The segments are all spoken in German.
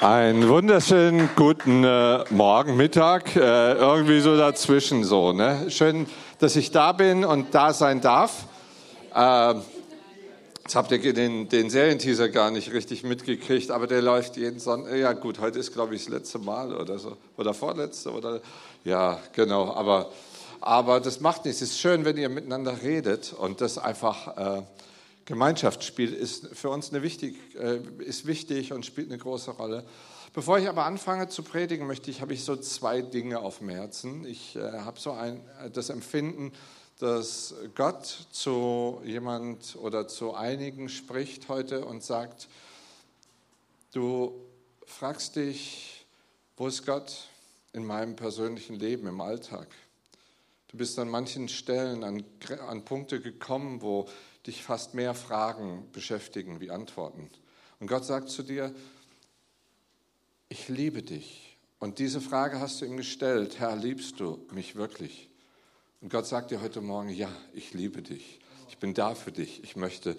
Einen wunderschönen guten äh, Morgen, Mittag, äh, irgendwie so dazwischen so. Ne? Schön, dass ich da bin und da sein darf. Äh, jetzt habt ihr den, den Serienteaser gar nicht richtig mitgekriegt, aber der läuft jeden Sonntag. Ja gut, heute ist glaube ich das letzte Mal oder so oder vorletzte oder ja genau. Aber aber das macht nichts. Es ist schön, wenn ihr miteinander redet und das einfach äh, Gemeinschaft spielt, ist für uns eine wichtig, äh, ist wichtig und spielt eine große Rolle. Bevor ich aber anfange zu predigen, möchte ich, habe ich so zwei Dinge auf dem Herzen. Ich äh, habe so ein, das Empfinden, dass Gott zu jemand oder zu einigen spricht heute und sagt, du fragst dich, wo ist Gott in meinem persönlichen Leben, im Alltag? Du bist an manchen Stellen an, an Punkte gekommen, wo dich fast mehr Fragen beschäftigen wie Antworten. Und Gott sagt zu dir, ich liebe dich. Und diese Frage hast du ihm gestellt, Herr, liebst du mich wirklich? Und Gott sagt dir heute Morgen, ja, ich liebe dich. Ich bin da für dich. Ich möchte,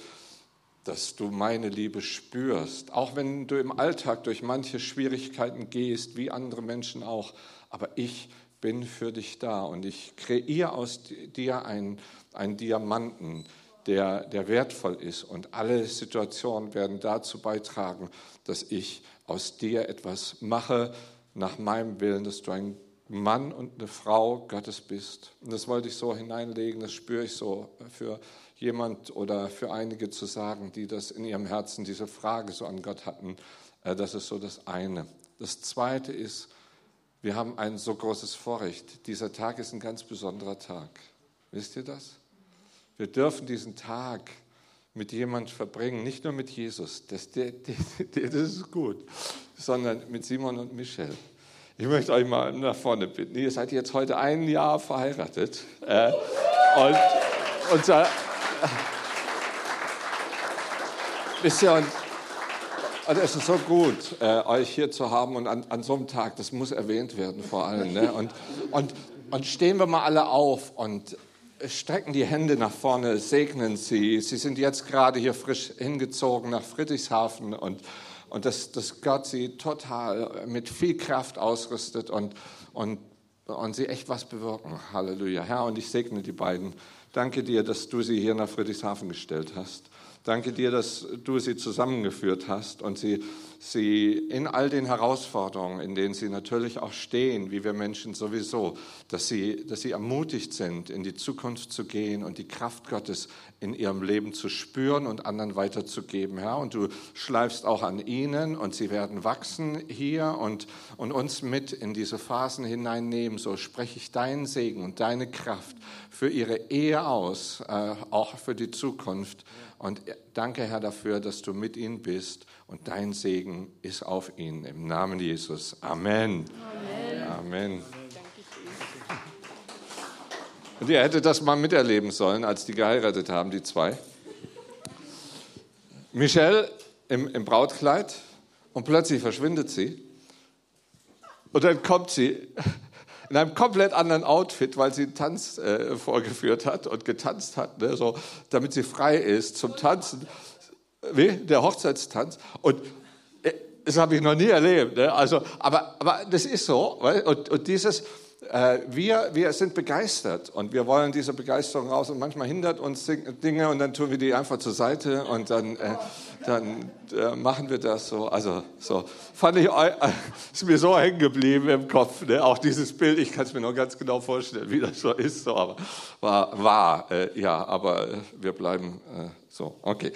dass du meine Liebe spürst. Auch wenn du im Alltag durch manche Schwierigkeiten gehst, wie andere Menschen auch. Aber ich bin für dich da und ich kreiere aus dir einen, einen Diamanten, der, der wertvoll ist. Und alle Situationen werden dazu beitragen, dass ich aus dir etwas mache nach meinem Willen, dass du ein Mann und eine Frau Gottes bist. Und das wollte ich so hineinlegen, das spüre ich so für jemand oder für einige zu sagen, die das in ihrem Herzen, diese Frage so an Gott hatten. Äh, das ist so das eine. Das zweite ist, wir haben ein so großes Vorrecht. Dieser Tag ist ein ganz besonderer Tag. Wisst ihr das? Wir dürfen diesen Tag mit jemand verbringen, nicht nur mit Jesus, das, der, das ist gut, sondern mit Simon und Michelle. Ich möchte euch mal nach vorne bitten. Ihr seid jetzt heute ein Jahr verheiratet. Äh, und, und, äh, wisst ihr, und, und es ist so gut, äh, euch hier zu haben und an, an so einem Tag, das muss erwähnt werden vor allem. Ne? Und, und, und stehen wir mal alle auf und strecken die Hände nach vorne, segnen sie. Sie sind jetzt gerade hier frisch hingezogen nach Friedrichshafen und, und dass, dass Gott sie total mit viel Kraft ausrüstet und, und, und sie echt was bewirken. Halleluja. Herr, und ich segne die beiden. Danke dir, dass du sie hier nach Friedrichshafen gestellt hast. Danke dir, dass du sie zusammengeführt hast und sie sie in all den Herausforderungen, in denen sie natürlich auch stehen, wie wir Menschen sowieso, dass sie, dass sie ermutigt sind, in die Zukunft zu gehen und die Kraft Gottes in ihrem Leben zu spüren und anderen weiterzugeben, Herr. Und du schleifst auch an ihnen und sie werden wachsen hier und, und uns mit in diese Phasen hineinnehmen. So spreche ich deinen Segen und deine Kraft für ihre Ehe aus, äh, auch für die Zukunft. Und danke, Herr, dafür, dass du mit ihnen bist und dein Segen ist auf ihnen. Im Namen Jesus. Amen. Amen. Amen. Und ihr hättet das mal miterleben sollen, als die geheiratet haben, die zwei. Michelle im, im Brautkleid und plötzlich verschwindet sie. Und dann kommt sie in einem komplett anderen Outfit, weil sie einen Tanz äh, vorgeführt hat und getanzt hat, ne, so, damit sie frei ist zum Tanzen. Wie? Der Hochzeitstanz. Und äh, das habe ich noch nie erlebt. Ne? Also, aber, aber das ist so. Und, und dieses, äh, wir, wir sind begeistert und wir wollen diese Begeisterung raus und manchmal hindert uns Dinge und dann tun wir die einfach zur Seite und dann, äh, dann äh, machen wir das so. Also so fand ich, äh, ist mir so hängen geblieben im Kopf. Ne? Auch dieses Bild, ich kann es mir noch ganz genau vorstellen, wie das so ist. So, aber war, war äh, ja, aber äh, wir bleiben so, okay.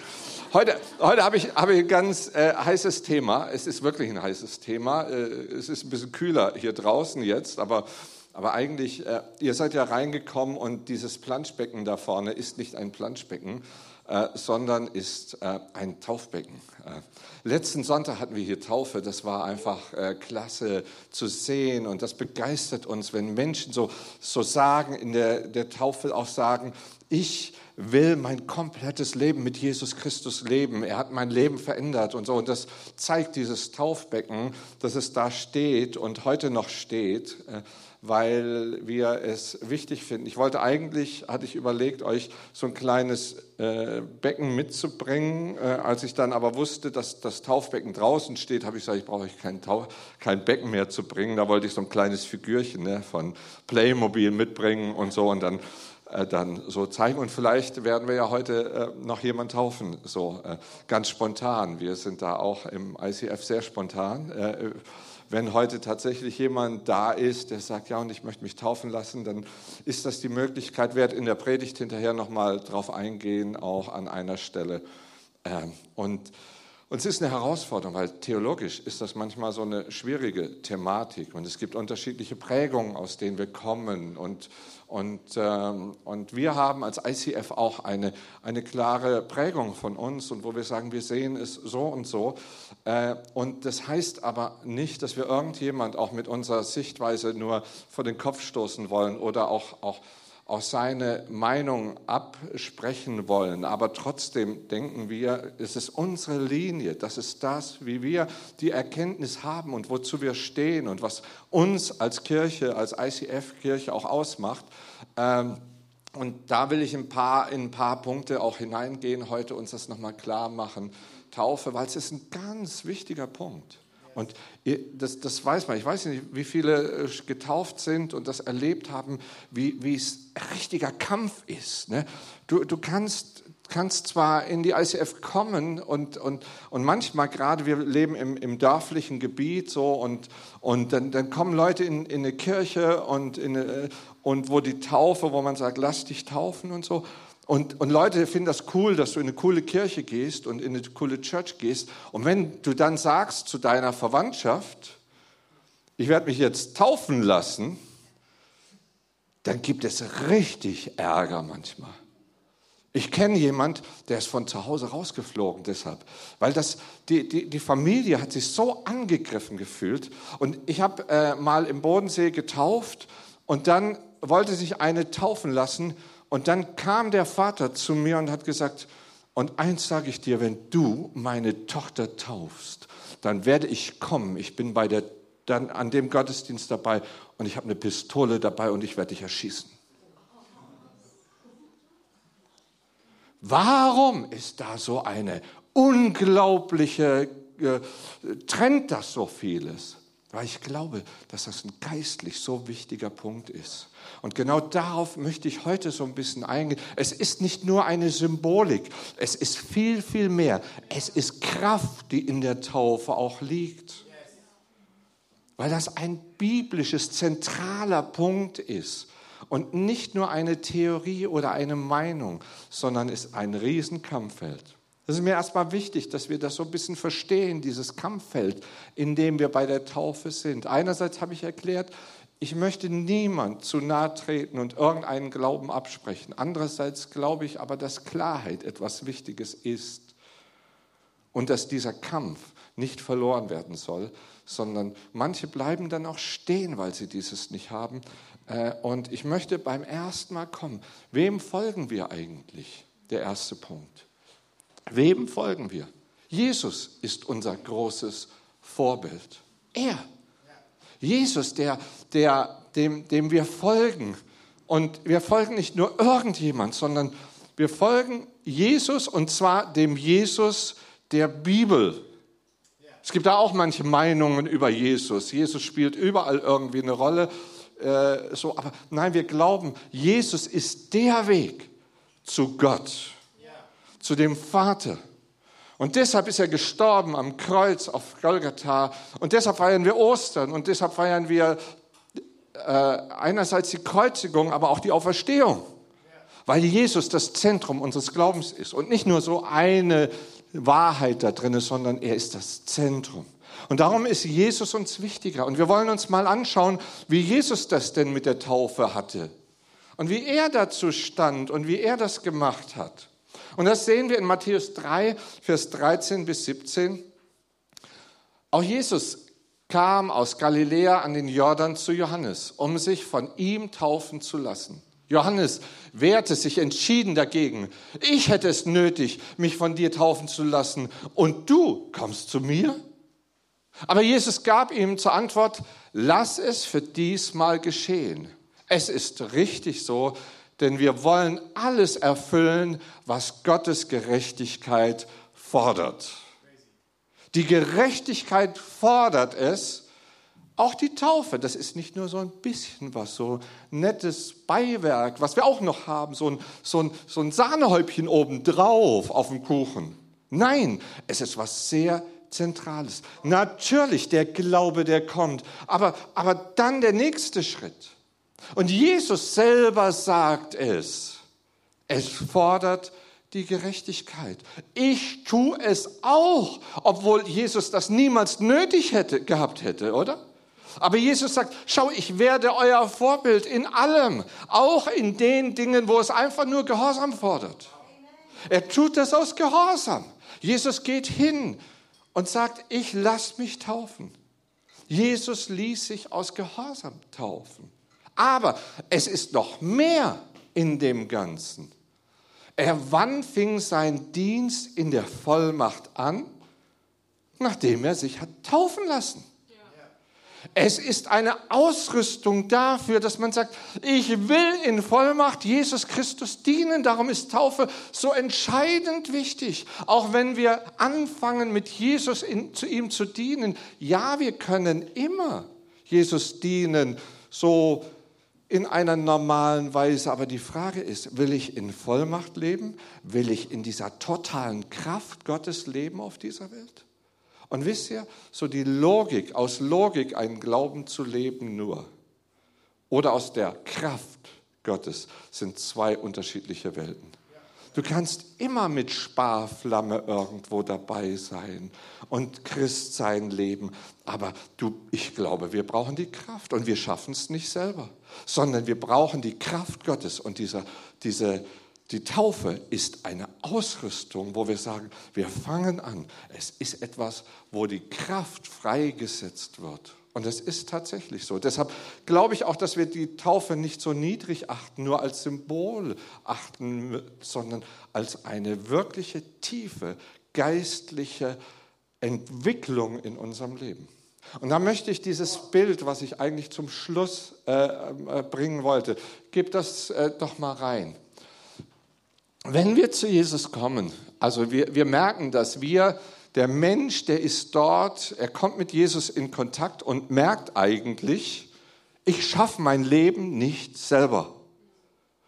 Heute, heute habe ich, habe ich ein ganz äh, heißes Thema. Es ist wirklich ein heißes Thema. Äh, es ist ein bisschen kühler hier draußen jetzt, aber, aber eigentlich, äh, ihr seid ja reingekommen und dieses Planschbecken da vorne ist nicht ein Planschbecken, äh, sondern ist äh, ein Taufbecken. Äh, letzten Sonntag hatten wir hier Taufe. Das war einfach klasse zu sehen und das begeistert uns, wenn Menschen so, so sagen, in der, der Taufe auch sagen, ich will mein komplettes Leben mit Jesus Christus leben. Er hat mein Leben verändert und so. Und das zeigt dieses Taufbecken, dass es da steht und heute noch steht, äh, weil wir es wichtig finden. Ich wollte eigentlich, hatte ich überlegt, euch so ein kleines äh, Becken mitzubringen. Äh, als ich dann aber wusste, dass das Taufbecken draußen steht, habe ich gesagt, ich brauche euch kein, Tauf, kein Becken mehr zu bringen. Da wollte ich so ein kleines Figürchen ne, von Playmobil mitbringen und so und dann äh, dann so zeigen. Und vielleicht werden wir ja heute äh, noch jemand taufen, so äh, ganz spontan. Wir sind da auch im ICF sehr spontan. Wenn heute tatsächlich jemand da ist, der sagt, ja, und ich möchte mich taufen lassen, dann ist das die Möglichkeit, werde in der Predigt hinterher nochmal drauf eingehen, auch an einer Stelle. Ähm, und, und es ist eine Herausforderung, weil theologisch ist das manchmal so eine schwierige Thematik und es gibt unterschiedliche Prägungen, aus denen wir kommen und und, ähm, und wir haben als ICF auch eine, eine klare Prägung von uns und wo wir sagen, wir sehen es so und so. Äh, und das heißt aber nicht, dass wir irgendjemand auch mit unserer Sichtweise nur vor den Kopf stoßen wollen oder auch, auch auch seine Meinung absprechen wollen. Aber trotzdem denken wir, es ist unsere Linie, das ist das, wie wir die Erkenntnis haben und wozu wir stehen und was uns als Kirche, als ICF-Kirche auch ausmacht. Ähm, und da will ich ein paar, in ein paar Punkte auch hineingehen, heute uns das nochmal klar machen. Taufe, weil es ist ein ganz wichtiger Punkt. Und das, das weiß man. Ich weiß nicht, wie viele äh, getauft sind und das erlebt haben, wie, wie es richtiger Kampf ist. Ne? Du, du kannst, kannst zwar in die ICF kommen und, und, und manchmal gerade, wir leben im, im dörflichen Gebiet so und, und dann, dann kommen Leute in, in eine Kirche und, in eine, und wo die Taufe, wo man sagt, lass dich taufen und so. Und, und Leute finden das cool, dass du in eine coole Kirche gehst und in eine coole Church gehst. Und wenn du dann sagst zu deiner Verwandtschaft, ich werde mich jetzt taufen lassen, dann gibt es richtig Ärger manchmal. Ich kenne jemand, der ist von zu Hause rausgeflogen deshalb, weil das, die, die, die Familie hat sich so angegriffen gefühlt. Und ich habe äh, mal im Bodensee getauft und dann wollte sich eine taufen lassen und dann kam der Vater zu mir und hat gesagt, und eins sage ich dir, wenn du meine Tochter taufst, dann werde ich kommen. Ich bin bei der, dann an dem Gottesdienst dabei und ich habe eine Pistole dabei und ich werde dich erschießen. Warum ist da so eine unglaubliche, äh, trennt das so vieles? Weil ich glaube, dass das ein geistlich so wichtiger Punkt ist. Und genau darauf möchte ich heute so ein bisschen eingehen. Es ist nicht nur eine Symbolik, es ist viel, viel mehr. Es ist Kraft, die in der Taufe auch liegt. Weil das ein biblisches, zentraler Punkt ist. Und nicht nur eine Theorie oder eine Meinung, sondern ist ein Riesenkampffeld. Das ist mir erstmal wichtig, dass wir das so ein bisschen verstehen, dieses Kampffeld, in dem wir bei der Taufe sind. Einerseits habe ich erklärt, ich möchte niemand zu nahe treten und irgendeinen Glauben absprechen. Andererseits glaube ich aber, dass Klarheit etwas Wichtiges ist und dass dieser Kampf nicht verloren werden soll, sondern manche bleiben dann auch stehen, weil sie dieses nicht haben. Äh, und ich möchte beim ersten Mal kommen. Wem folgen wir eigentlich? Der erste Punkt. Wem folgen wir? Jesus ist unser großes Vorbild. Er. Jesus, der, der, dem, dem wir folgen. Und wir folgen nicht nur irgendjemand, sondern wir folgen Jesus und zwar dem Jesus der Bibel. Es gibt da auch manche Meinungen über Jesus. Jesus spielt überall irgendwie eine Rolle. Äh, so, aber nein, wir glauben, Jesus ist der Weg zu Gott zu dem Vater. Und deshalb ist er gestorben am Kreuz auf Golgatha. Und deshalb feiern wir Ostern. Und deshalb feiern wir äh, einerseits die Kreuzigung, aber auch die Auferstehung. Weil Jesus das Zentrum unseres Glaubens ist. Und nicht nur so eine Wahrheit da drin ist, sondern er ist das Zentrum. Und darum ist Jesus uns wichtiger. Und wir wollen uns mal anschauen, wie Jesus das denn mit der Taufe hatte. Und wie er dazu stand und wie er das gemacht hat. Und das sehen wir in Matthäus 3, Vers 13 bis 17. Auch Jesus kam aus Galiläa an den Jordan zu Johannes, um sich von ihm taufen zu lassen. Johannes wehrte sich entschieden dagegen. Ich hätte es nötig, mich von dir taufen zu lassen und du kommst zu mir? Aber Jesus gab ihm zur Antwort, lass es für diesmal geschehen. Es ist richtig so, denn wir wollen alles erfüllen, was Gottes Gerechtigkeit fordert. Die Gerechtigkeit fordert es, auch die Taufe, das ist nicht nur so ein bisschen was, so nettes Beiwerk, was wir auch noch haben, so ein, so ein, so ein Sahnehäubchen obendrauf auf dem Kuchen. Nein, es ist was sehr Zentrales. Natürlich der Glaube, der kommt, aber, aber dann der nächste Schritt. Und Jesus selber sagt es. Es fordert die Gerechtigkeit. Ich tue es auch, obwohl Jesus das niemals nötig hätte, gehabt hätte, oder? Aber Jesus sagt, schau, ich werde euer Vorbild in allem, auch in den Dingen, wo es einfach nur Gehorsam fordert. Er tut das aus Gehorsam. Jesus geht hin und sagt, ich lass mich taufen. Jesus ließ sich aus Gehorsam taufen. Aber es ist noch mehr in dem Ganzen. Er wann fing sein Dienst in der Vollmacht an? Nachdem er sich hat taufen lassen. Es ist eine Ausrüstung dafür, dass man sagt, ich will in Vollmacht Jesus Christus dienen. Darum ist Taufe so entscheidend wichtig. Auch wenn wir anfangen, mit Jesus in, zu ihm zu dienen. Ja, wir können immer Jesus dienen, so in einer normalen Weise. Aber die Frage ist, will ich in Vollmacht leben? Will ich in dieser totalen Kraft Gottes leben auf dieser Welt? Und wisst ihr, so die Logik, aus Logik einen Glauben zu leben nur oder aus der Kraft Gottes sind zwei unterschiedliche Welten. Du kannst immer mit Sparflamme irgendwo dabei sein und Christsein leben. Aber du, ich glaube, wir brauchen die Kraft und wir schaffen es nicht selber, sondern wir brauchen die Kraft Gottes und dieser, diese, die Taufe ist eine Ausrüstung, wo wir sagen, wir fangen an. Es ist etwas, wo die Kraft freigesetzt wird. Und es ist tatsächlich so. Deshalb glaube ich auch, dass wir die Taufe nicht so niedrig achten, nur als Symbol achten, sondern als eine wirkliche tiefe geistliche Entwicklung in unserem Leben. Und da möchte ich dieses Bild, was ich eigentlich zum Schluss äh, äh, bringen wollte, gib das äh, doch mal rein. Wenn wir zu Jesus kommen, also wir, wir merken, dass wir, der Mensch, der ist dort, er kommt mit Jesus in Kontakt und merkt eigentlich, ich schaffe mein Leben nicht selber.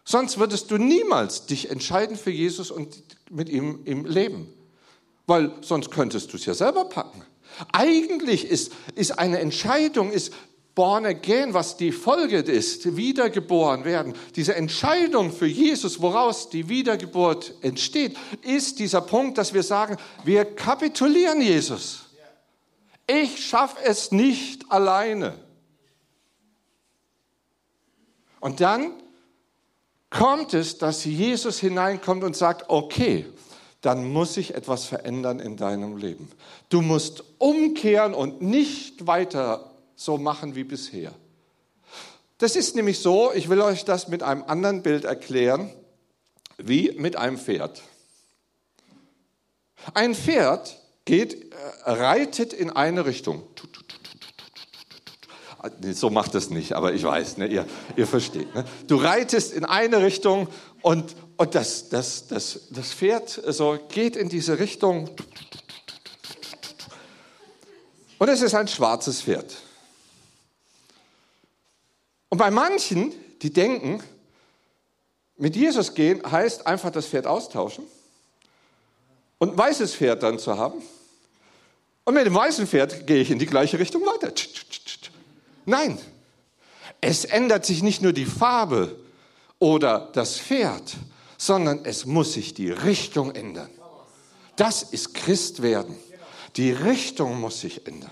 Sonst würdest du niemals dich entscheiden für Jesus und mit ihm im Leben. Weil sonst könntest du es ja selber packen. Eigentlich ist, ist eine Entscheidung, ist born again, was die Folge ist, wiedergeboren werden, diese Entscheidung für Jesus, woraus die Wiedergeburt entsteht, ist dieser Punkt, dass wir sagen, wir kapitulieren Jesus. Ich schaffe es nicht alleine. Und dann kommt es, dass Jesus hineinkommt und sagt, okay, dann muss sich etwas verändern in deinem Leben. Du musst umkehren und nicht weiter so machen wie bisher. Das ist nämlich so, ich will euch das mit einem anderen Bild erklären, wie mit einem Pferd. Ein Pferd geht, äh, reitet in eine Richtung. So macht es nicht, aber ich weiß, ne, ihr, ihr versteht. Ne? Du reitest in eine Richtung und, und das, das, das, das Pferd so geht in diese Richtung. Und es ist ein schwarzes Pferd. Und bei manchen, die denken, mit Jesus gehen heißt einfach das Pferd austauschen und ein weißes Pferd dann zu haben. Und mit dem weißen Pferd gehe ich in die gleiche Richtung weiter. Nein, es ändert sich nicht nur die Farbe oder das Pferd, sondern es muss sich die Richtung ändern. Das ist Christwerden. Die Richtung muss sich ändern.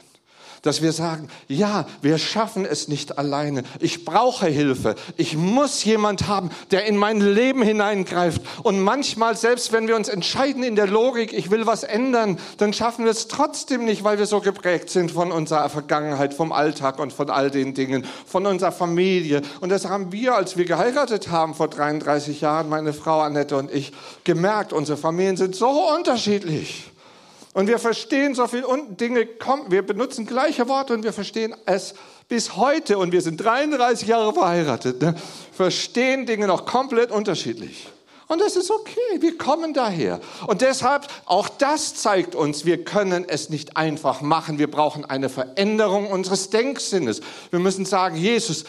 Dass wir sagen, ja, wir schaffen es nicht alleine. Ich brauche Hilfe. Ich muss jemand haben, der in mein Leben hineingreift. Und manchmal, selbst wenn wir uns entscheiden in der Logik, ich will was ändern, dann schaffen wir es trotzdem nicht, weil wir so geprägt sind von unserer Vergangenheit, vom Alltag und von all den Dingen, von unserer Familie. Und das haben wir, als wir geheiratet haben vor 33 Jahren, meine Frau Annette und ich, gemerkt, unsere Familien sind so unterschiedlich. Und wir verstehen so viele Dinge, wir benutzen gleiche Worte und wir verstehen es bis heute, und wir sind 33 Jahre verheiratet, ne, verstehen Dinge noch komplett unterschiedlich. Und das ist okay, wir kommen daher. Und deshalb, auch das zeigt uns, wir können es nicht einfach machen. Wir brauchen eine Veränderung unseres Denksinnes. Wir müssen sagen, Jesus,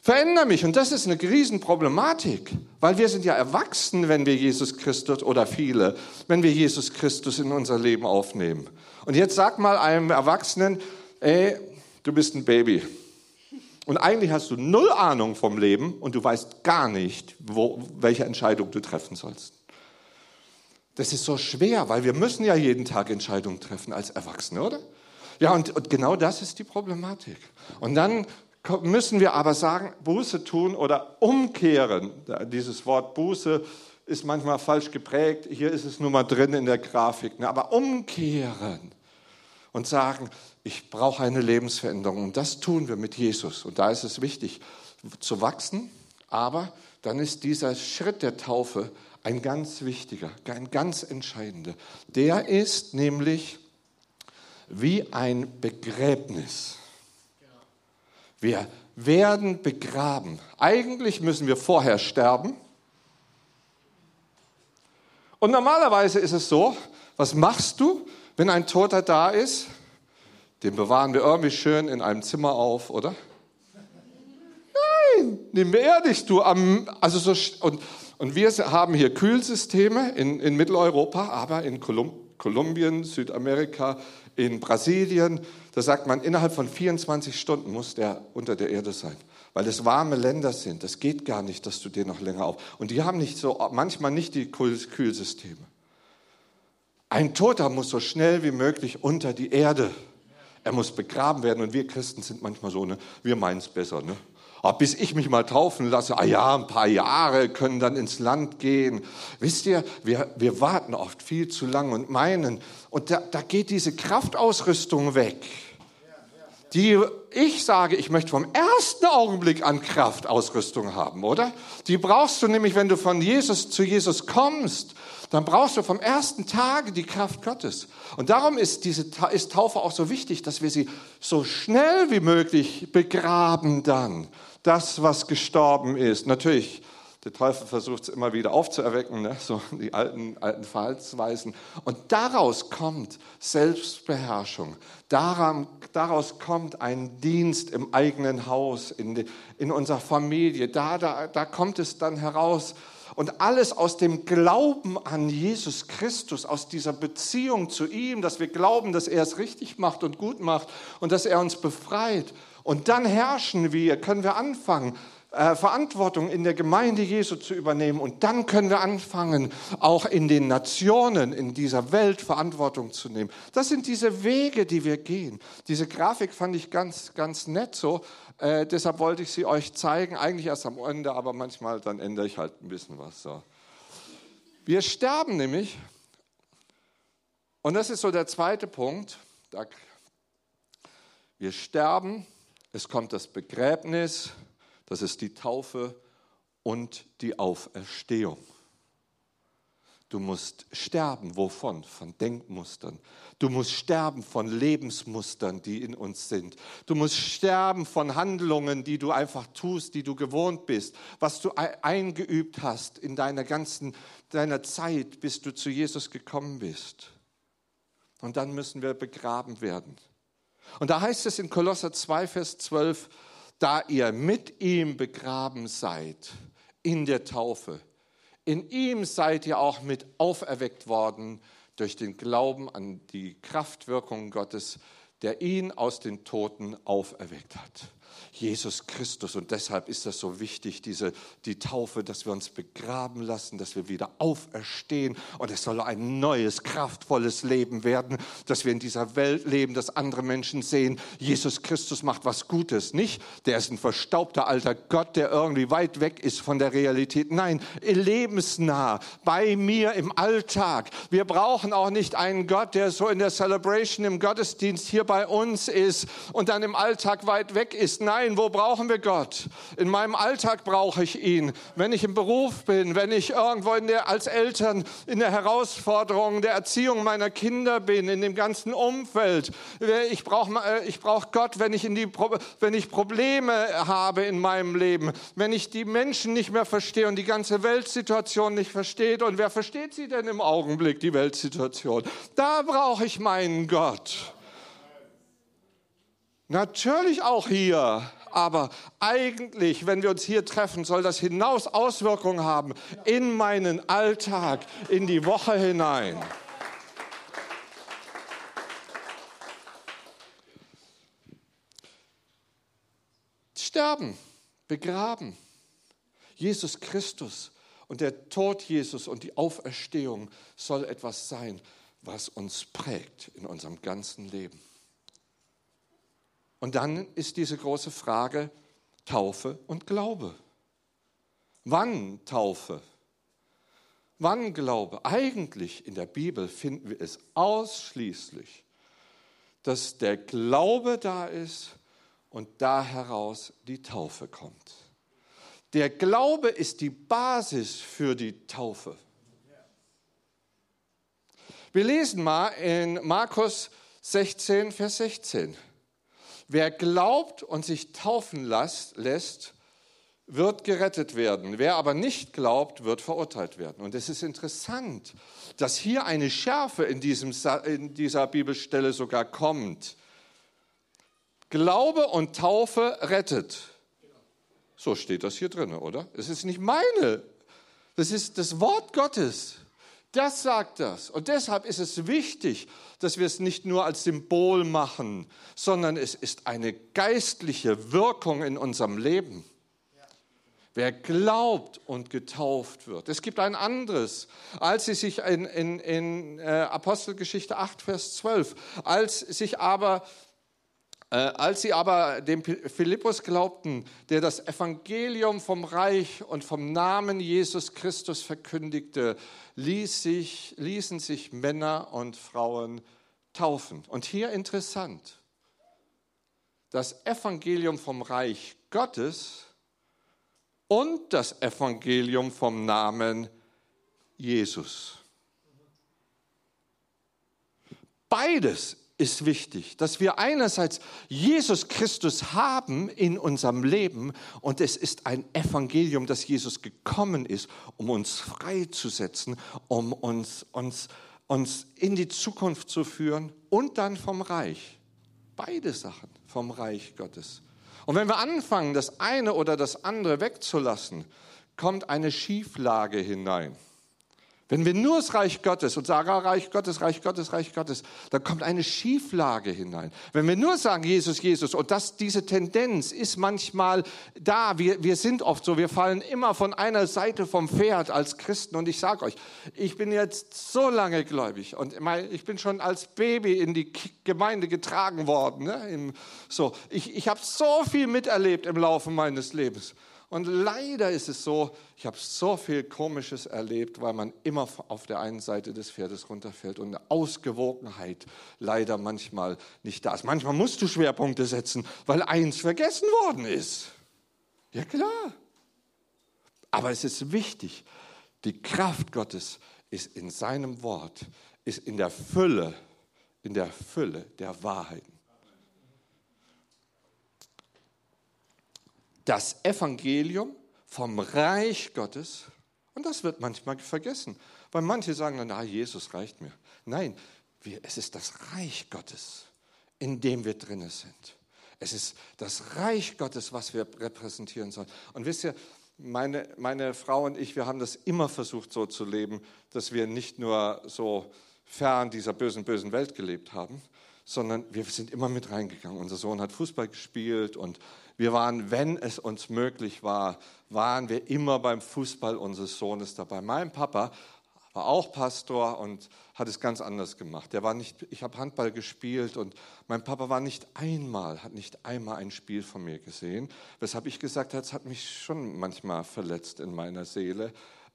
Veränder mich. Und das ist eine Riesenproblematik, weil wir sind ja erwachsen, wenn wir Jesus Christus oder viele, wenn wir Jesus Christus in unser Leben aufnehmen. Und jetzt sag mal einem Erwachsenen, ey, du bist ein Baby. Und eigentlich hast du null Ahnung vom Leben und du weißt gar nicht, wo, welche Entscheidung du treffen sollst. Das ist so schwer, weil wir müssen ja jeden Tag Entscheidungen treffen als Erwachsene, oder? Ja, und, und genau das ist die Problematik. Und dann müssen wir aber sagen, Buße tun oder umkehren. Dieses Wort Buße ist manchmal falsch geprägt. Hier ist es nun mal drin in der Grafik. Ne? Aber umkehren und sagen, ich brauche eine Lebensveränderung. Und das tun wir mit Jesus. Und da ist es wichtig zu wachsen. Aber dann ist dieser Schritt der Taufe ein ganz wichtiger, ein ganz entscheidender. Der ist nämlich wie ein Begräbnis. Wir werden begraben. Eigentlich müssen wir vorher sterben. Und normalerweise ist es so, was machst du, wenn ein Toter da ist? Den bewahren wir irgendwie schön in einem Zimmer auf, oder? Nein, den beerdigst du am, also so, und, und wir haben hier Kühlsysteme in, in Mitteleuropa, aber in Kolum, Kolumbien, Südamerika, in Brasilien, da sagt man, innerhalb von 24 Stunden muss der unter der Erde sein, weil es warme Länder sind. Das geht gar nicht, dass du den noch länger auf. Und die haben nicht so, manchmal nicht die Kühlsysteme. Ein Toter muss so schnell wie möglich unter die Erde. Er muss begraben werden. Und wir Christen sind manchmal so, ne? wir meinen es besser. Ne? Aber bis ich mich mal taufen lasse, ah ja, ein paar Jahre können dann ins Land gehen. Wisst ihr, wir, wir warten oft viel zu lang und meinen, und da, da geht diese Kraftausrüstung weg. Die ich sage, ich möchte vom ersten Augenblick an Kraftausrüstung haben, oder? Die brauchst du nämlich, wenn du von Jesus zu Jesus kommst, dann brauchst du vom ersten Tage die Kraft Gottes. Und darum ist diese ist Taufe auch so wichtig, dass wir sie so schnell wie möglich begraben dann das, was gestorben ist. Natürlich, der Teufel versucht es immer wieder aufzuerwecken, ne? so die alten, alten Verhaltensweisen. Und daraus kommt Selbstbeherrschung. Daran, daraus kommt ein Dienst im eigenen Haus, in, in unserer Familie. Da, da, da kommt es dann heraus. Und alles aus dem Glauben an Jesus Christus, aus dieser Beziehung zu ihm, dass wir glauben, dass er es richtig macht und gut macht und dass er uns befreit. Und dann herrschen wir, können wir anfangen, äh, Verantwortung in der Gemeinde Jesu zu übernehmen. Und dann können wir anfangen, auch in den Nationen, in dieser Welt Verantwortung zu nehmen. Das sind diese Wege, die wir gehen. Diese Grafik fand ich ganz, ganz nett so. Äh, deshalb wollte ich sie euch zeigen. Eigentlich erst am Ende, aber manchmal dann ändere ich halt ein bisschen was. So. Wir sterben nämlich. Und das ist so der zweite Punkt. Wir sterben es kommt das Begräbnis, das ist die Taufe und die Auferstehung. Du musst sterben. Wovon? Von Denkmustern. Du musst sterben von Lebensmustern, die in uns sind. Du musst sterben von Handlungen, die du einfach tust, die du gewohnt bist, was du eingeübt hast in deiner ganzen deiner Zeit, bis du zu Jesus gekommen bist. Und dann müssen wir begraben werden. Und da heißt es in Kolosser 2, Vers 12, da ihr mit ihm begraben seid in der Taufe, in ihm seid ihr auch mit auferweckt worden durch den Glauben an die Kraftwirkung Gottes, der ihn aus den Toten auferweckt hat. Jesus Christus. Und deshalb ist das so wichtig, diese, die Taufe, dass wir uns begraben lassen, dass wir wieder auferstehen. Und es soll ein neues, kraftvolles Leben werden, dass wir in dieser Welt leben, dass andere Menschen sehen, Jesus Christus macht was Gutes. Nicht, der ist ein verstaubter alter Gott, der irgendwie weit weg ist von der Realität. Nein, lebensnah, bei mir im Alltag. Wir brauchen auch nicht einen Gott, der so in der Celebration, im Gottesdienst hier bei uns ist und dann im Alltag weit weg ist. Nein, Nein, wo brauchen wir Gott? In meinem Alltag brauche ich ihn. Wenn ich im Beruf bin, wenn ich irgendwo in der, als Eltern in der Herausforderung der Erziehung meiner Kinder bin, in dem ganzen Umfeld. Ich brauche äh, ich brauch Gott, wenn ich, in die, wenn ich Probleme habe in meinem Leben, wenn ich die Menschen nicht mehr verstehe und die ganze Weltsituation nicht versteht. Und wer versteht sie denn im Augenblick, die Weltsituation? Da brauche ich meinen Gott. Natürlich auch hier. Aber eigentlich, wenn wir uns hier treffen, soll das hinaus Auswirkungen haben in meinen Alltag, in die Woche hinein. Sterben, begraben. Jesus Christus und der Tod Jesus und die Auferstehung soll etwas sein, was uns prägt in unserem ganzen Leben. Und dann ist diese große Frage Taufe und Glaube. Wann Taufe? Wann Glaube? Eigentlich in der Bibel finden wir es ausschließlich, dass der Glaube da ist und da heraus die Taufe kommt. Der Glaube ist die Basis für die Taufe. Wir lesen mal in Markus 16, Vers 16. Wer glaubt und sich taufen lässt, wird gerettet werden. Wer aber nicht glaubt, wird verurteilt werden. Und es ist interessant, dass hier eine Schärfe in, diesem, in dieser Bibelstelle sogar kommt. Glaube und Taufe rettet. So steht das hier drin, oder? Es ist nicht meine. Das ist das Wort Gottes. Das sagt das. Und deshalb ist es wichtig, dass wir es nicht nur als Symbol machen, sondern es ist eine geistliche Wirkung in unserem Leben. Wer glaubt und getauft wird. Es gibt ein anderes, als sie sich in, in, in äh, Apostelgeschichte 8, Vers 12, als sich aber als sie aber dem Philippus glaubten, der das Evangelium vom Reich und vom Namen Jesus Christus verkündigte, ließ sich, ließen sich Männer und Frauen taufen. Und hier interessant, das Evangelium vom Reich Gottes und das Evangelium vom Namen Jesus. Beides ist wichtig, dass wir einerseits Jesus Christus haben in unserem Leben und es ist ein Evangelium, dass Jesus gekommen ist, um uns freizusetzen, um uns, uns, uns in die Zukunft zu führen und dann vom Reich. Beide Sachen vom Reich Gottes. Und wenn wir anfangen, das eine oder das andere wegzulassen, kommt eine Schieflage hinein. Wenn wir nur das Reich Gottes und sagen, ah, Reich Gottes, Reich Gottes, Reich Gottes, dann kommt eine Schieflage hinein. Wenn wir nur sagen, Jesus, Jesus, und das, diese Tendenz ist manchmal da, wir, wir sind oft so, wir fallen immer von einer Seite vom Pferd als Christen. Und ich sage euch, ich bin jetzt so lange gläubig und ich bin schon als Baby in die Gemeinde getragen worden. Ne? So, ich, ich habe so viel miterlebt im Laufe meines Lebens. Und leider ist es so, ich habe so viel Komisches erlebt, weil man immer auf der einen Seite des Pferdes runterfällt und eine Ausgewogenheit leider manchmal nicht da ist. Manchmal musst du Schwerpunkte setzen, weil eins vergessen worden ist. Ja klar. Aber es ist wichtig, die Kraft Gottes ist in seinem Wort, ist in der Fülle, in der Fülle der Wahrheiten. Das Evangelium vom Reich Gottes. Und das wird manchmal vergessen, weil manche sagen, na, Jesus reicht mir. Nein, wir, es ist das Reich Gottes, in dem wir drinnen sind. Es ist das Reich Gottes, was wir repräsentieren sollen. Und wisst ihr, meine, meine Frau und ich, wir haben das immer versucht so zu leben, dass wir nicht nur so fern dieser bösen, bösen Welt gelebt haben, sondern wir sind immer mit reingegangen. Unser Sohn hat Fußball gespielt und wir waren, wenn es uns möglich war, waren wir immer beim Fußball unseres Sohnes dabei. Mein Papa war auch Pastor und hat es ganz anders gemacht. Der war nicht, ich habe Handball gespielt und mein Papa war nicht einmal, hat nicht einmal ein Spiel von mir gesehen, weshalb ich gesagt habe, es hat mich schon manchmal verletzt in meiner Seele,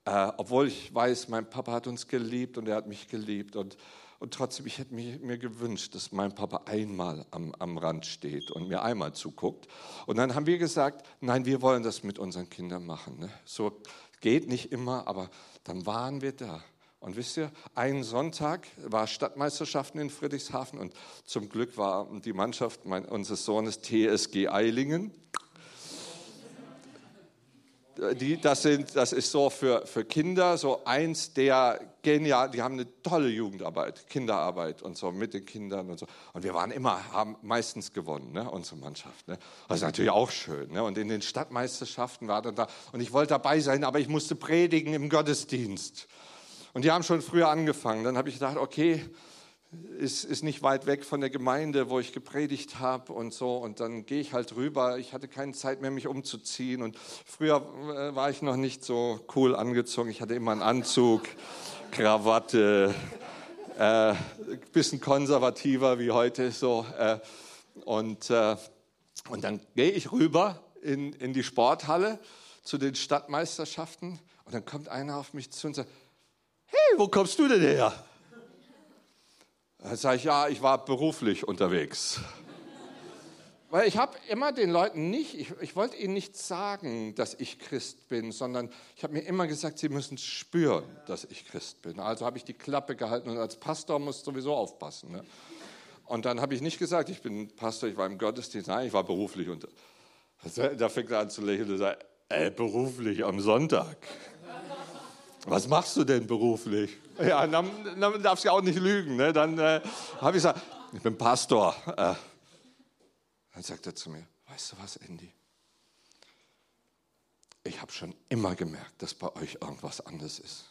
äh, obwohl ich weiß, mein Papa hat uns geliebt und er hat mich geliebt und und trotzdem, ich hätte mir, gewünscht, dass mein Papa einmal am, am Rand steht und mir einmal zuguckt. Und dann haben wir gesagt, nein, wir wollen das mit unseren Kindern machen. Ne? So geht nicht immer, aber dann waren wir da. Und wisst ihr, einen Sonntag war Stadtmeisterschaften in Friedrichshafen und zum Glück war die Mannschaft mein, unseres Sohnes TSG Eilingen die, das, sind, das ist so für, für Kinder so eins der genial, die haben eine tolle Jugendarbeit, Kinderarbeit und so mit den Kindern und so. Und wir waren immer, haben meistens gewonnen, ne, unsere Mannschaft. Ne. Das ist natürlich auch schön. Ne. Und in den Stadtmeisterschaften war dann da, und ich wollte dabei sein, aber ich musste predigen im Gottesdienst. Und die haben schon früher angefangen. Dann habe ich gedacht, okay, ist, ist nicht weit weg von der Gemeinde, wo ich gepredigt habe und so. Und dann gehe ich halt rüber. Ich hatte keine Zeit mehr, mich umzuziehen. Und früher äh, war ich noch nicht so cool angezogen. Ich hatte immer einen Anzug, Krawatte, äh, bisschen konservativer wie heute so. Äh, und, äh, und dann gehe ich rüber in, in die Sporthalle zu den Stadtmeisterschaften. Und dann kommt einer auf mich zu und sagt, hey, wo kommst du denn her? Dann sage ich, ja, ich war beruflich unterwegs. Weil ich habe immer den Leuten nicht, ich, ich wollte ihnen nicht sagen, dass ich Christ bin, sondern ich habe mir immer gesagt, sie müssen spüren, dass ich Christ bin. Also habe ich die Klappe gehalten und als Pastor muss sowieso aufpassen. Ne? Und dann habe ich nicht gesagt, ich bin Pastor, ich war im Gottesdienst, nein, ich war beruflich unterwegs. Da fängt er an zu lächeln und sagt, ey, beruflich am Sonntag. Was machst du denn beruflich? Ja, dann, dann darfst du ja auch nicht lügen. Ne? Dann äh, habe ich gesagt, ich bin Pastor. Äh, dann sagt er zu mir, weißt du was, Andy? Ich habe schon immer gemerkt, dass bei euch irgendwas anderes ist.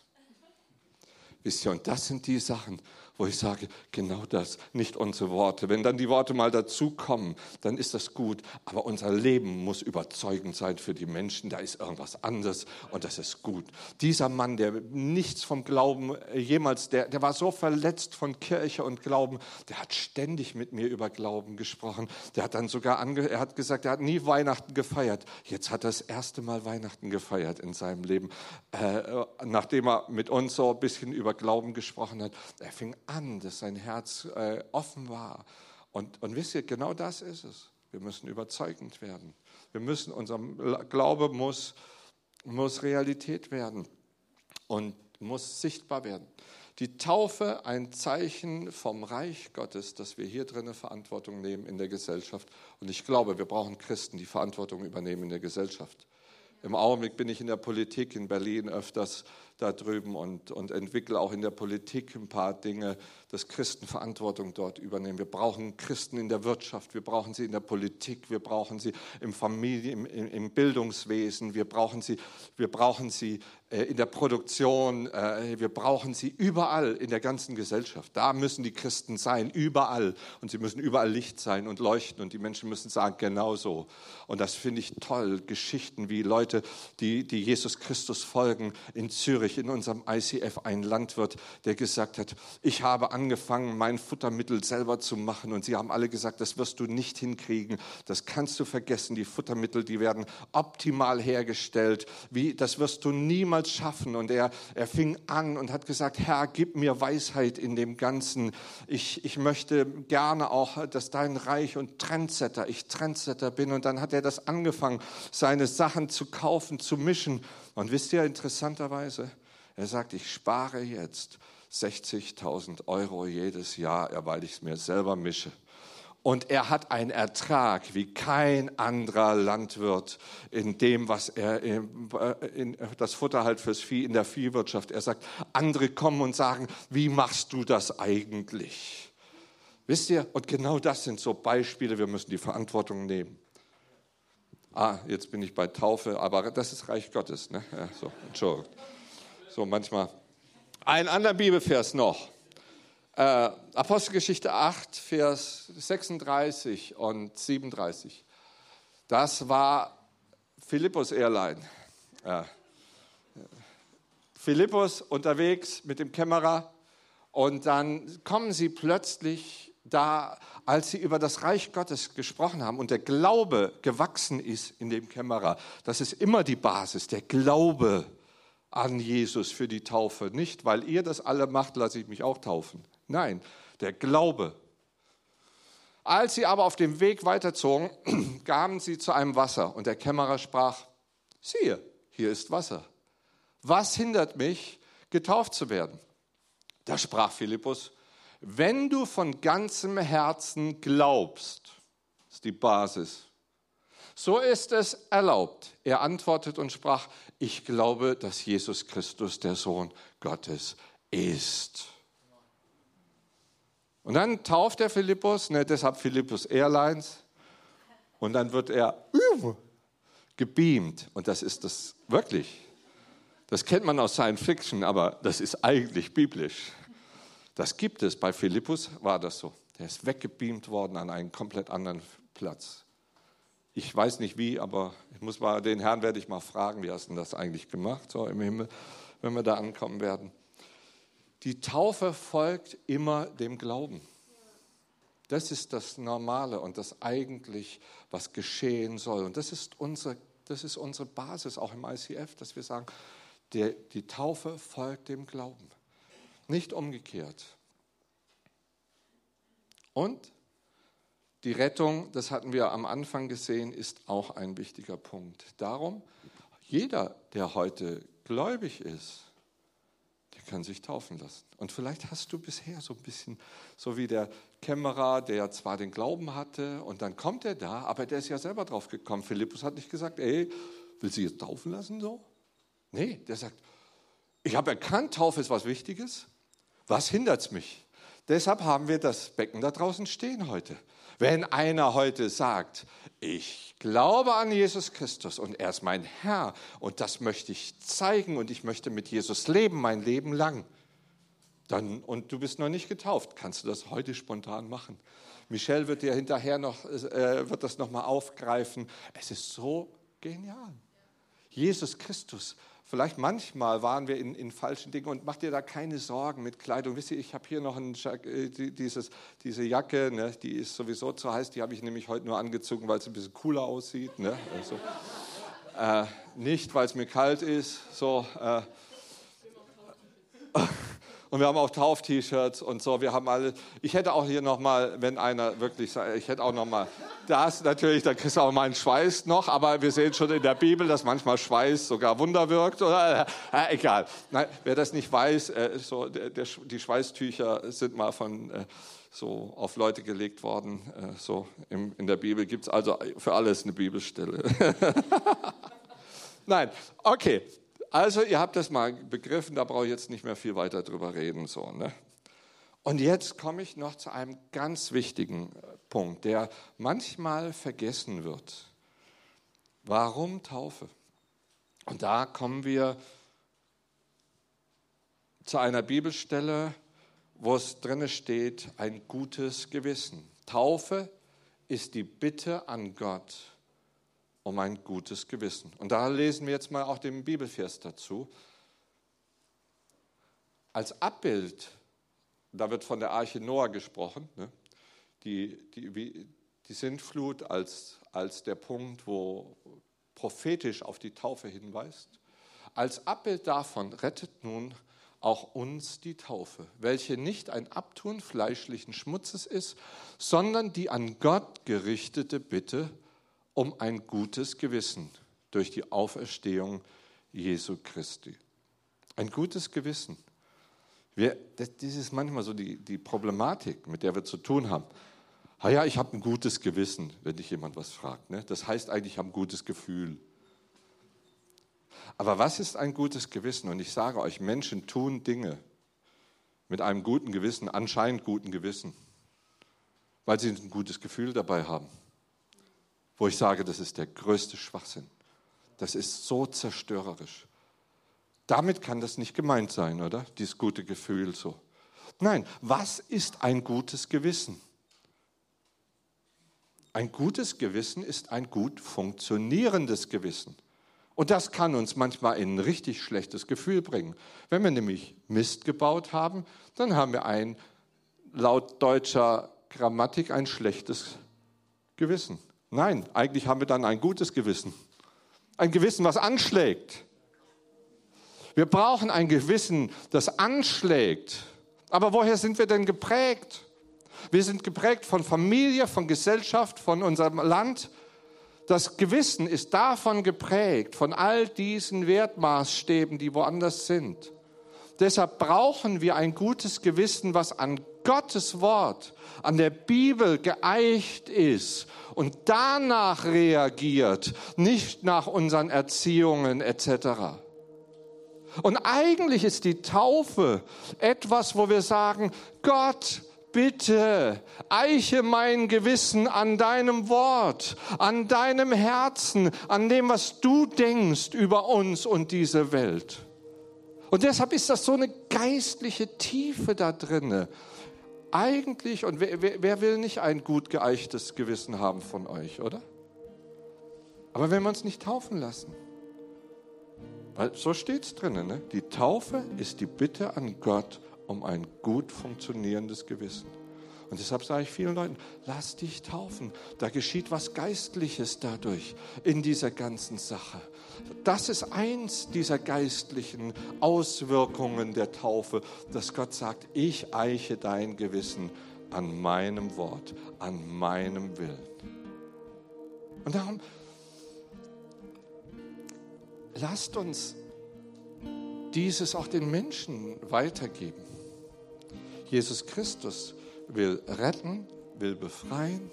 Wisst ihr, und das sind die Sachen, wo ich sage, genau das, nicht unsere Worte. Wenn dann die Worte mal dazukommen, dann ist das gut. Aber unser Leben muss überzeugend sein für die Menschen. Da ist irgendwas anderes und das ist gut. Dieser Mann, der nichts vom Glauben jemals, der, der war so verletzt von Kirche und Glauben, der hat ständig mit mir über Glauben gesprochen. Der hat dann sogar, ange, er hat gesagt, er hat nie Weihnachten gefeiert. Jetzt hat er das erste Mal Weihnachten gefeiert in seinem Leben, äh, nachdem er mit uns so ein bisschen über Glauben gesprochen hat. Er fing an, dass sein Herz äh, offen war. Und, und wisst ihr, genau das ist es. Wir müssen überzeugend werden. Wir müssen, unser Glaube muss, muss Realität werden und muss sichtbar werden. Die Taufe ein Zeichen vom Reich Gottes, dass wir hier drinnen Verantwortung nehmen in der Gesellschaft. Und ich glaube, wir brauchen Christen, die Verantwortung übernehmen in der Gesellschaft. Im Augenblick bin ich in der Politik in Berlin öfters da drüben und, und entwickle auch in der Politik ein paar Dinge, dass Christen Verantwortung dort übernehmen. Wir brauchen Christen in der Wirtschaft, wir brauchen sie in der Politik, wir brauchen sie im Familie, im, im Bildungswesen, wir brauchen sie, wir brauchen sie äh, in der Produktion, äh, wir brauchen sie überall in der ganzen Gesellschaft. Da müssen die Christen sein, überall. Und sie müssen überall Licht sein und leuchten und die Menschen müssen sagen, genau so. Und das finde ich toll. Geschichten wie Leute, die, die Jesus Christus folgen in Zürich Zürich in unserem ICF ein Landwirt, der gesagt hat, ich habe angefangen, mein Futtermittel selber zu machen. Und sie haben alle gesagt, das wirst du nicht hinkriegen. Das kannst du vergessen. Die Futtermittel, die werden optimal hergestellt. Wie, das wirst du niemals schaffen. Und er, er fing an und hat gesagt, Herr, gib mir Weisheit in dem Ganzen. Ich, ich möchte gerne auch, dass dein Reich und Trendsetter, ich Trendsetter bin. Und dann hat er das angefangen, seine Sachen zu kaufen, zu mischen. Und wisst ihr, interessanterweise, er sagt, ich spare jetzt 60.000 Euro jedes Jahr, weil ich es mir selber mische. Und er hat einen Ertrag wie kein anderer Landwirt in dem, was er in, in das Futter halt fürs Vieh in der Viehwirtschaft. Er sagt, andere kommen und sagen, wie machst du das eigentlich? Wisst ihr? Und genau das sind so Beispiele. Wir müssen die Verantwortung nehmen. Ah, jetzt bin ich bei Taufe, aber das ist Reich Gottes. Ne? Ja, so, Entschuldigung. So manchmal. Ein anderer Bibelvers noch. Äh, Apostelgeschichte 8, Vers 36 und 37. Das war Philippus Airline. Äh, Philippus unterwegs mit dem Kämmerer und dann kommen sie plötzlich da, als sie über das Reich Gottes gesprochen haben und der Glaube gewachsen ist in dem Kämmerer. Das ist immer die Basis, der Glaube an Jesus für die Taufe. Nicht, weil ihr das alle macht, lasse ich mich auch taufen. Nein, der Glaube. Als sie aber auf dem Weg weiterzogen, kamen sie zu einem Wasser und der Kämmerer sprach, siehe, hier ist Wasser. Was hindert mich, getauft zu werden? Da sprach Philippus, wenn du von ganzem Herzen glaubst, ist die Basis, so ist es erlaubt. Er antwortet und sprach, ich glaube, dass Jesus Christus der Sohn Gottes ist. Und dann tauft er Philippus, ne, deshalb Philippus Airlines, und dann wird er gebeamt. Und das ist das wirklich. Das kennt man aus Science Fiction, aber das ist eigentlich biblisch. Das gibt es. Bei Philippus war das so. Der ist weggebeamt worden an einen komplett anderen Platz. Ich weiß nicht wie, aber ich muss mal, den Herrn werde ich mal fragen, wie hast du das eigentlich gemacht, so im Himmel, wenn wir da ankommen werden. Die Taufe folgt immer dem Glauben. Das ist das Normale und das eigentlich, was geschehen soll. Und das ist unsere, das ist unsere Basis auch im ICF, dass wir sagen, der, die Taufe folgt dem Glauben, nicht umgekehrt. Und die Rettung, das hatten wir am Anfang gesehen, ist auch ein wichtiger Punkt. Darum, jeder, der heute gläubig ist, der kann sich taufen lassen. Und vielleicht hast du bisher so ein bisschen, so wie der Kämmerer, der zwar den Glauben hatte und dann kommt er da, aber der ist ja selber drauf gekommen. Philippus hat nicht gesagt, ey, will sie jetzt taufen lassen so? Nee, der sagt, ich habe erkannt, Taufe ist was Wichtiges. Was hindert es mich? Deshalb haben wir das Becken da draußen stehen heute. Wenn einer heute sagt, ich glaube an Jesus Christus und er ist mein Herr und das möchte ich zeigen und ich möchte mit Jesus leben mein Leben lang, dann, und du bist noch nicht getauft, kannst du das heute spontan machen. Michelle wird dir hinterher noch, äh, wird das nochmal aufgreifen. Es ist so genial. Jesus Christus Vielleicht manchmal waren wir in, in, falschen Dingen und mach dir da keine Sorgen mit Kleidung. Wisst ihr, ich habe hier noch ein, äh, dieses, diese Jacke, ne, die ist sowieso zu heiß, die habe ich nämlich heute nur angezogen, weil es ein bisschen cooler aussieht. Ne? Also, äh, nicht, weil es mir kalt ist. So, äh, und wir haben auch Tauf-T-Shirts und so. Wir haben alle. Ich hätte auch hier noch mal, wenn einer wirklich sagt, ich hätte auch noch mal das natürlich. Da kriegst du auch mal einen Schweiß noch. Aber wir sehen schon in der Bibel, dass manchmal Schweiß sogar Wunder wirkt. Oder äh, egal. Nein, wer das nicht weiß, äh, so der, der, die Schweißtücher sind mal von äh, so auf Leute gelegt worden. Äh, so in der Bibel gibt's also für alles eine Bibelstelle. Nein, okay. Also ihr habt das mal begriffen, da brauche ich jetzt nicht mehr viel weiter drüber reden. So, ne? Und jetzt komme ich noch zu einem ganz wichtigen äh, Punkt, der manchmal vergessen wird. Warum Taufe? Und da kommen wir zu einer Bibelstelle, wo es drinne steht, ein gutes Gewissen. Taufe ist die Bitte an Gott, um ein gutes Gewissen. Und da lesen wir jetzt mal auch den Bibelvers dazu. Als Abbild, da wird von der Arche Noah gesprochen, ne? die, die, die Sintflut als, als der Punkt, wo prophetisch auf die Taufe hinweist. Als Abbild davon rettet nun auch uns die Taufe, welche nicht ein Abtun fleischlichen Schmutzes ist, sondern die an Gott gerichtete Bitte um ein gutes Gewissen durch die Auferstehung Jesu Christi. Ein gutes Gewissen. Wir, das, das ist manchmal so die, die Problematik, mit der wir zu tun haben. Ah ja, ich habe ein gutes Gewissen, wenn dich jemand was fragt. Ne? Das heißt eigentlich, ich habe ein gutes Gefühl. Aber was ist ein gutes Gewissen? Und ich sage euch, Menschen tun Dinge mit einem guten Gewissen, anscheinend guten Gewissen, weil sie ein gutes Gefühl dabei haben wo ich sage, das ist der größte Schwachsinn. Das ist so zerstörerisch. Damit kann das nicht gemeint sein, oder? Dieses gute Gefühl so. Nein, was ist ein gutes Gewissen? Ein gutes Gewissen ist ein gut funktionierendes Gewissen. Und das kann uns manchmal in ein richtig schlechtes Gefühl bringen. Wenn wir nämlich Mist gebaut haben, dann haben wir ein laut deutscher Grammatik ein schlechtes Gewissen. Nein, eigentlich haben wir dann ein gutes Gewissen. Ein Gewissen, was anschlägt. Wir brauchen ein Gewissen, das anschlägt. Aber woher sind wir denn geprägt? Wir sind geprägt von Familie, von Gesellschaft, von unserem Land. Das Gewissen ist davon geprägt, von all diesen Wertmaßstäben, die woanders sind. Deshalb brauchen wir ein gutes Gewissen, was an Gottes Wort, an der Bibel geeicht ist und danach reagiert, nicht nach unseren Erziehungen etc. Und eigentlich ist die Taufe etwas, wo wir sagen, Gott, bitte eiche mein Gewissen an deinem Wort, an deinem Herzen, an dem, was du denkst über uns und diese Welt. Und deshalb ist das so eine geistliche Tiefe da drinne. Eigentlich, und wer, wer, wer will nicht ein gut geeichtes Gewissen haben von euch, oder? Aber wenn wir uns nicht taufen lassen, weil so steht es drinnen, ne? die Taufe ist die Bitte an Gott um ein gut funktionierendes Gewissen. Und deshalb sage ich vielen Leuten, lass dich taufen. Da geschieht was Geistliches dadurch in dieser ganzen Sache. Das ist eins dieser geistlichen Auswirkungen der Taufe, dass Gott sagt, ich eiche dein Gewissen an meinem Wort, an meinem Willen. Und darum, lasst uns dieses auch den Menschen weitergeben. Jesus Christus will retten, will befreien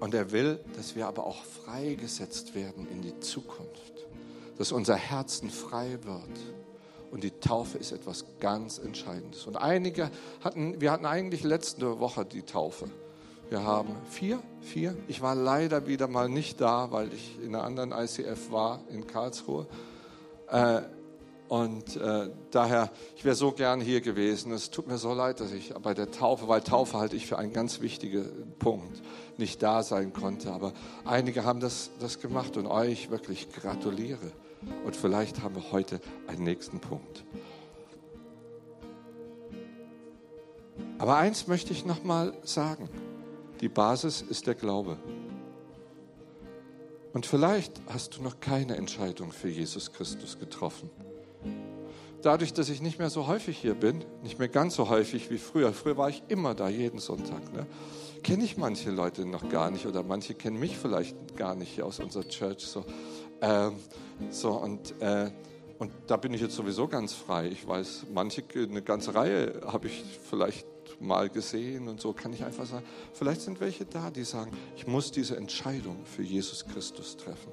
und er will, dass wir aber auch freigesetzt werden in die Zukunft, dass unser Herzen frei wird. Und die Taufe ist etwas ganz Entscheidendes. Und einige hatten, wir hatten eigentlich letzte Woche die Taufe. Wir haben vier, vier. Ich war leider wieder mal nicht da, weil ich in einer anderen ICF war in Karlsruhe. Äh, und äh, daher, ich wäre so gern hier gewesen. Es tut mir so leid, dass ich bei der Taufe, weil Taufe halte ich für einen ganz wichtigen Punkt, nicht da sein konnte. Aber einige haben das, das gemacht und euch wirklich gratuliere. Und vielleicht haben wir heute einen nächsten Punkt. Aber eins möchte ich noch mal sagen. Die Basis ist der Glaube. Und vielleicht hast du noch keine Entscheidung für Jesus Christus getroffen dadurch, dass ich nicht mehr so häufig hier bin, nicht mehr ganz so häufig wie früher, früher war ich immer da, jeden Sonntag, ne? kenne ich manche Leute noch gar nicht oder manche kennen mich vielleicht gar nicht hier aus unserer Church. So, ähm, so und, äh, und da bin ich jetzt sowieso ganz frei. Ich weiß, manche, eine ganze Reihe habe ich vielleicht mal gesehen und so kann ich einfach sagen, vielleicht sind welche da, die sagen, ich muss diese Entscheidung für Jesus Christus treffen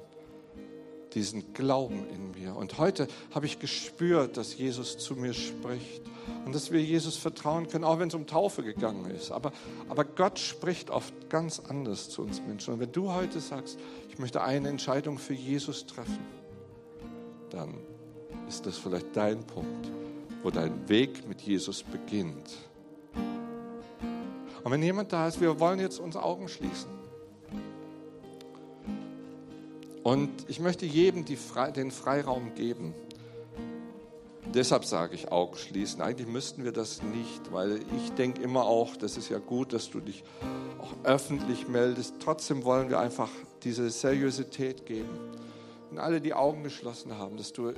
diesen Glauben in mir. Und heute habe ich gespürt, dass Jesus zu mir spricht und dass wir Jesus vertrauen können, auch wenn es um Taufe gegangen ist. Aber, aber Gott spricht oft ganz anders zu uns Menschen. Und wenn du heute sagst, ich möchte eine Entscheidung für Jesus treffen, dann ist das vielleicht dein Punkt, wo dein Weg mit Jesus beginnt. Und wenn jemand da ist, wir wollen jetzt unsere Augen schließen. Und ich möchte jedem Fre den Freiraum geben. Deshalb sage ich Augen schließen. Eigentlich müssten wir das nicht, weil ich denke immer auch, das ist ja gut, dass du dich auch öffentlich meldest. Trotzdem wollen wir einfach diese Seriosität geben. Und alle die Augen geschlossen haben, dass du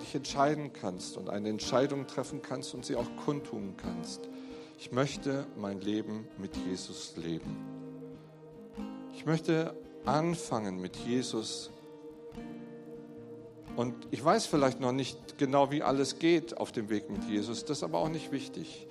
dich entscheiden kannst und eine Entscheidung treffen kannst und sie auch kundtun kannst. Ich möchte mein Leben mit Jesus leben. Ich möchte anfangen mit Jesus. Und ich weiß vielleicht noch nicht genau, wie alles geht auf dem Weg mit Jesus. Das ist aber auch nicht wichtig.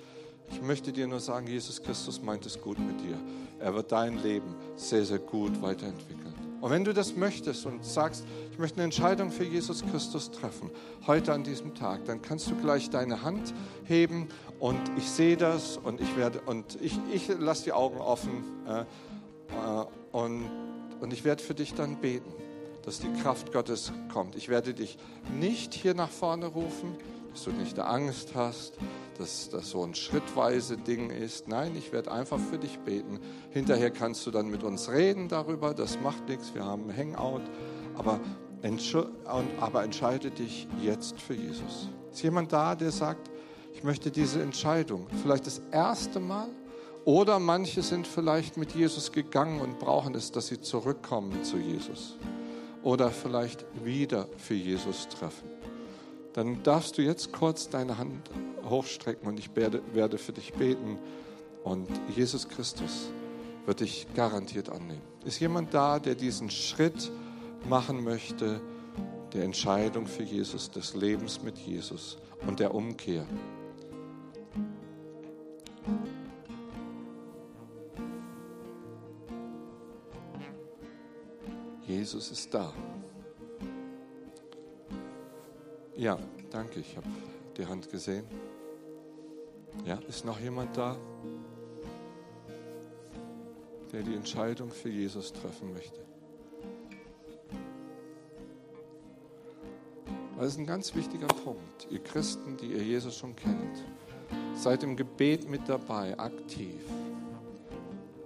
Ich möchte dir nur sagen, Jesus Christus meint es gut mit dir. Er wird dein Leben sehr, sehr gut weiterentwickeln. Und wenn du das möchtest und sagst, ich möchte eine Entscheidung für Jesus Christus treffen, heute an diesem Tag, dann kannst du gleich deine Hand heben und ich sehe das und ich werde und ich, ich lasse die Augen offen äh, äh, und und ich werde für dich dann beten, dass die Kraft Gottes kommt. Ich werde dich nicht hier nach vorne rufen, dass du nicht Angst hast, dass das so ein schrittweise Ding ist. Nein, ich werde einfach für dich beten. Hinterher kannst du dann mit uns reden darüber. Das macht nichts. Wir haben ein Hangout. Aber, aber entscheide dich jetzt für Jesus. Ist jemand da, der sagt, ich möchte diese Entscheidung, vielleicht das erste Mal, oder manche sind vielleicht mit Jesus gegangen und brauchen es, dass sie zurückkommen zu Jesus. Oder vielleicht wieder für Jesus treffen. Dann darfst du jetzt kurz deine Hand hochstrecken und ich werde, für dich beten. Und Jesus Christus wird dich garantiert annehmen. Ist jemand da, der diesen Schritt machen möchte, der Entscheidung für Jesus, des Lebens mit Jesus und der Umkehr? Jesus ist da. Ja, danke, ich habe die Hand gesehen. Ja, ist noch jemand da, der die Entscheidung für Jesus treffen möchte? Das ist ein ganz wichtiger Punkt. Ihr Christen, die ihr Jesus schon kennt, seid im Gebet mit dabei, aktiv.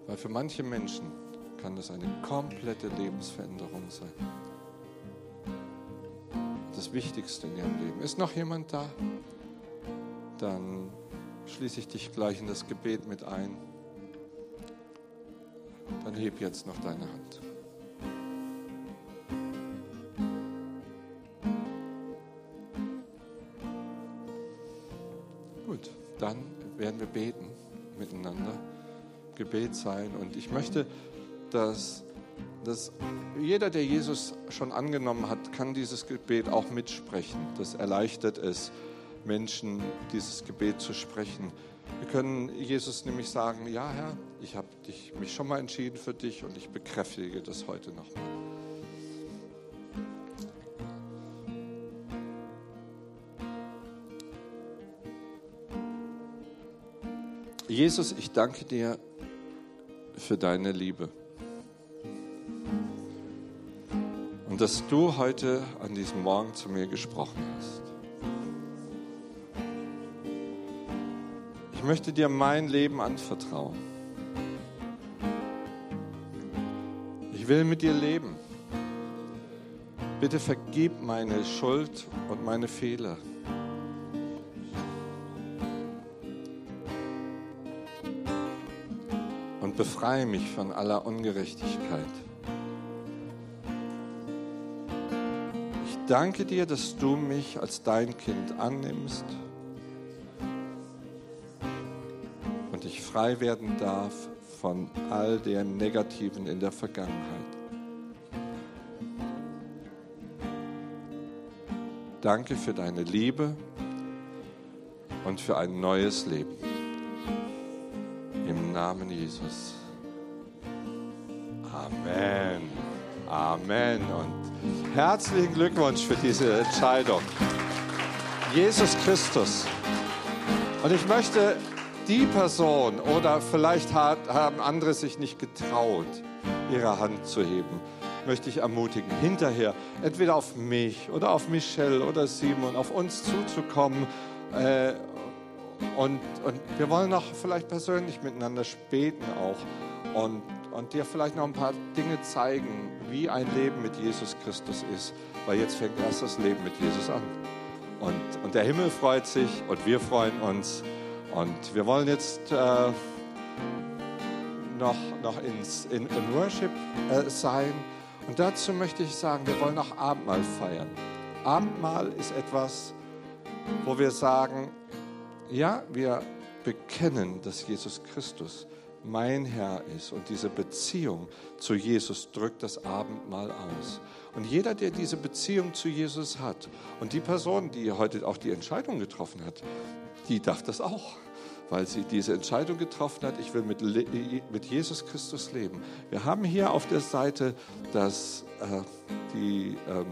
Weil für manche Menschen kann das eine komplette Lebensveränderung sein. Das Wichtigste in ihrem Leben. Ist noch jemand da? Dann schließe ich dich gleich in das Gebet mit ein. Dann heb jetzt noch deine Hand. Gut, dann werden wir beten miteinander. Gebet sein. Und ich möchte dass, dass jeder, der Jesus schon angenommen hat, kann dieses Gebet auch mitsprechen. Das erleichtert es, Menschen dieses Gebet zu sprechen. Wir können Jesus nämlich sagen, ja Herr, ich habe mich schon mal entschieden für dich und ich bekräftige das heute nochmal. Jesus, ich danke dir für deine Liebe. Dass du heute an diesem Morgen zu mir gesprochen hast. Ich möchte dir mein Leben anvertrauen. Ich will mit dir leben. Bitte vergib meine Schuld und meine Fehler. Und befreie mich von aller Ungerechtigkeit. Danke dir, dass du mich als dein Kind annimmst und ich frei werden darf von all dem Negativen in der Vergangenheit. Danke für deine Liebe und für ein neues Leben. Im Namen Jesus. Amen. Amen. Und Herzlichen Glückwunsch für diese Entscheidung. Jesus Christus. Und ich möchte die Person oder vielleicht haben andere sich nicht getraut, ihre Hand zu heben, möchte ich ermutigen, hinterher entweder auf mich oder auf Michelle oder Simon, auf uns zuzukommen. Äh, und, und wir wollen auch vielleicht persönlich miteinander späten auch. Und und dir vielleicht noch ein paar Dinge zeigen, wie ein Leben mit Jesus Christus ist. Weil jetzt fängt erst das Leben mit Jesus an. Und, und der Himmel freut sich und wir freuen uns. Und wir wollen jetzt äh, noch, noch ins, in, in Worship äh, sein. Und dazu möchte ich sagen, wir wollen auch Abendmahl feiern. Abendmahl ist etwas, wo wir sagen, ja, wir bekennen, dass Jesus Christus mein Herr ist. Und diese Beziehung zu Jesus drückt das Abendmahl aus. Und jeder, der diese Beziehung zu Jesus hat, und die Person, die heute auch die Entscheidung getroffen hat, die darf das auch, weil sie diese Entscheidung getroffen hat, ich will mit, mit Jesus Christus leben. Wir haben hier auf der Seite das, äh, die, ähm,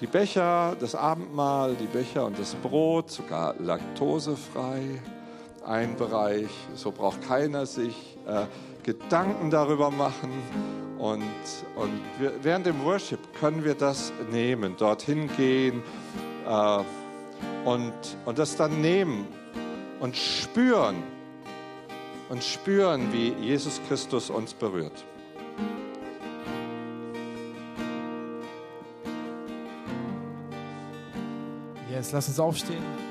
die Becher, das Abendmahl, die Becher und das Brot, sogar laktosefrei ein Bereich. So braucht keiner sich äh, Gedanken darüber machen. Und, und wir, während dem Worship können wir das nehmen, dorthin gehen äh, und, und das dann nehmen und spüren und spüren, wie Jesus Christus uns berührt. Jetzt lass uns aufstehen.